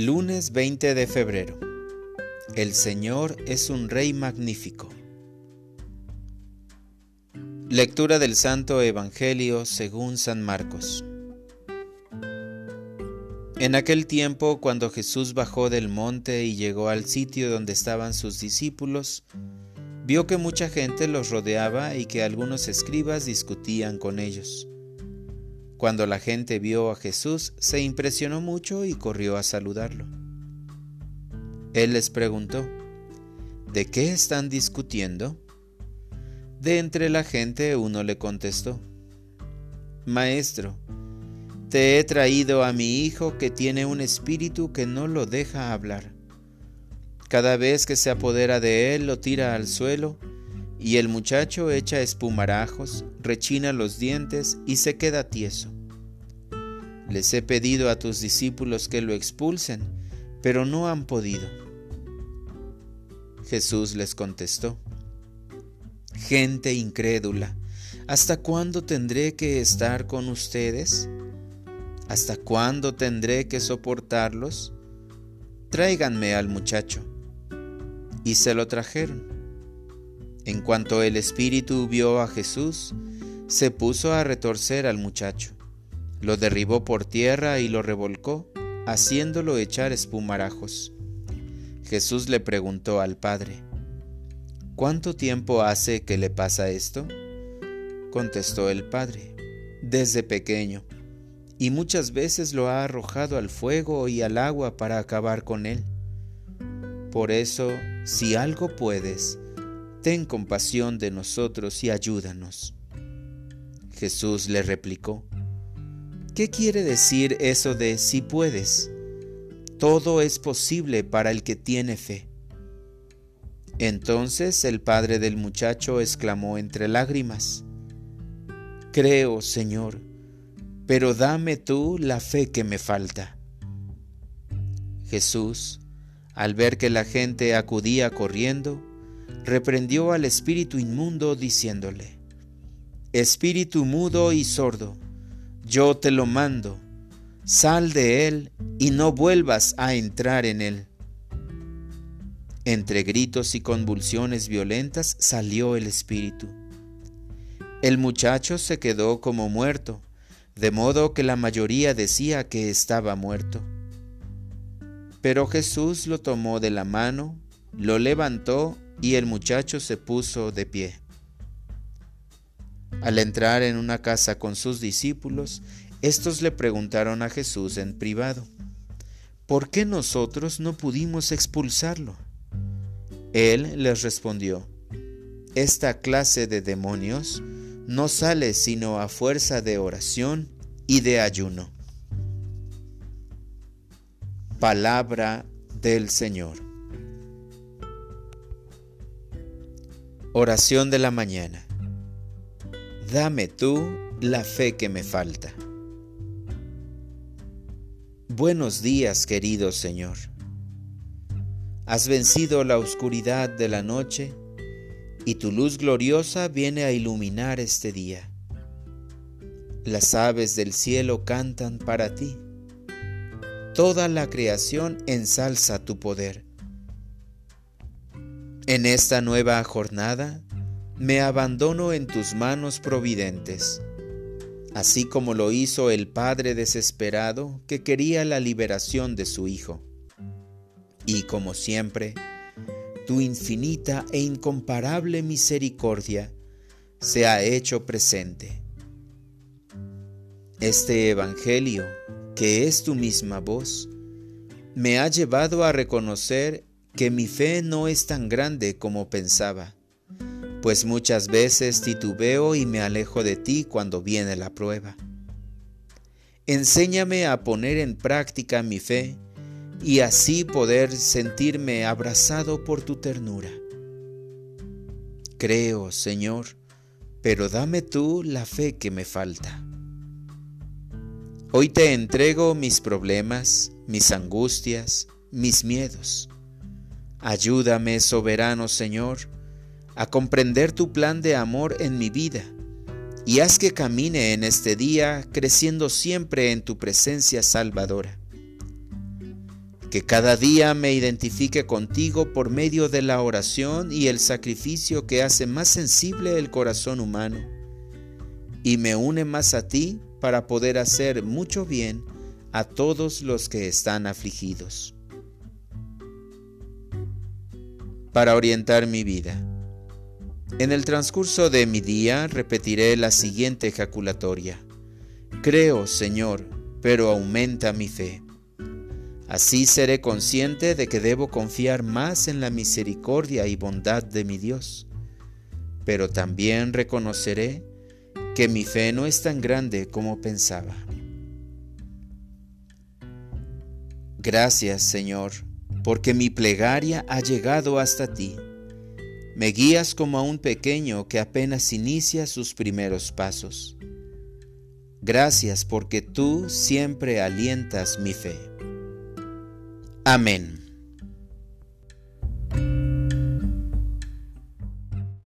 Lunes 20 de febrero. El Señor es un Rey magnífico. Lectura del Santo Evangelio según San Marcos. En aquel tiempo, cuando Jesús bajó del monte y llegó al sitio donde estaban sus discípulos, vio que mucha gente los rodeaba y que algunos escribas discutían con ellos. Cuando la gente vio a Jesús, se impresionó mucho y corrió a saludarlo. Él les preguntó, ¿de qué están discutiendo? De entre la gente uno le contestó, Maestro, te he traído a mi hijo que tiene un espíritu que no lo deja hablar. Cada vez que se apodera de él lo tira al suelo y el muchacho echa espumarajos, rechina los dientes y se queda tieso. Les he pedido a tus discípulos que lo expulsen, pero no han podido. Jesús les contestó, Gente incrédula, ¿hasta cuándo tendré que estar con ustedes? ¿Hasta cuándo tendré que soportarlos? Tráiganme al muchacho. Y se lo trajeron. En cuanto el espíritu vio a Jesús, se puso a retorcer al muchacho, lo derribó por tierra y lo revolcó, haciéndolo echar espumarajos. Jesús le preguntó al padre, ¿Cuánto tiempo hace que le pasa esto? Contestó el padre, desde pequeño, y muchas veces lo ha arrojado al fuego y al agua para acabar con él. Por eso, si algo puedes, ten compasión de nosotros y ayúdanos. Jesús le replicó, ¿qué quiere decir eso de si puedes? Todo es posible para el que tiene fe. Entonces el padre del muchacho exclamó entre lágrimas, Creo, Señor, pero dame tú la fe que me falta. Jesús, al ver que la gente acudía corriendo, reprendió al espíritu inmundo diciéndole, Espíritu mudo y sordo, yo te lo mando, sal de él y no vuelvas a entrar en él. Entre gritos y convulsiones violentas salió el espíritu. El muchacho se quedó como muerto, de modo que la mayoría decía que estaba muerto. Pero Jesús lo tomó de la mano, lo levantó y el muchacho se puso de pie. Al entrar en una casa con sus discípulos, estos le preguntaron a Jesús en privado, ¿por qué nosotros no pudimos expulsarlo? Él les respondió, esta clase de demonios no sale sino a fuerza de oración y de ayuno. Palabra del Señor. Oración de la mañana. Dame tú la fe que me falta. Buenos días, querido Señor. Has vencido la oscuridad de la noche y tu luz gloriosa viene a iluminar este día. Las aves del cielo cantan para ti. Toda la creación ensalza tu poder. En esta nueva jornada me abandono en tus manos providentes, así como lo hizo el Padre desesperado que quería la liberación de su Hijo. Y como siempre, tu infinita e incomparable misericordia se ha hecho presente. Este Evangelio, que es tu misma voz, me ha llevado a reconocer que mi fe no es tan grande como pensaba, pues muchas veces titubeo y me alejo de ti cuando viene la prueba. Enséñame a poner en práctica mi fe y así poder sentirme abrazado por tu ternura. Creo, Señor, pero dame tú la fe que me falta. Hoy te entrego mis problemas, mis angustias, mis miedos. Ayúdame, soberano Señor, a comprender tu plan de amor en mi vida y haz que camine en este día creciendo siempre en tu presencia salvadora. que cada día me identifique contigo por medio de la oración y el sacrificio que hace más sensible el corazón humano y me une más a ti para poder hacer mucho bien a todos los que están afligidos. Para orientar mi vida. En el transcurso de mi día repetiré la siguiente ejaculatoria. Creo, Señor, pero aumenta mi fe. Así seré consciente de que debo confiar más en la misericordia y bondad de mi Dios, pero también reconoceré que mi fe no es tan grande como pensaba. Gracias, Señor, porque mi plegaria ha llegado hasta ti. Me guías como a un pequeño que apenas inicia sus primeros pasos. Gracias porque tú siempre alientas mi fe. Amén.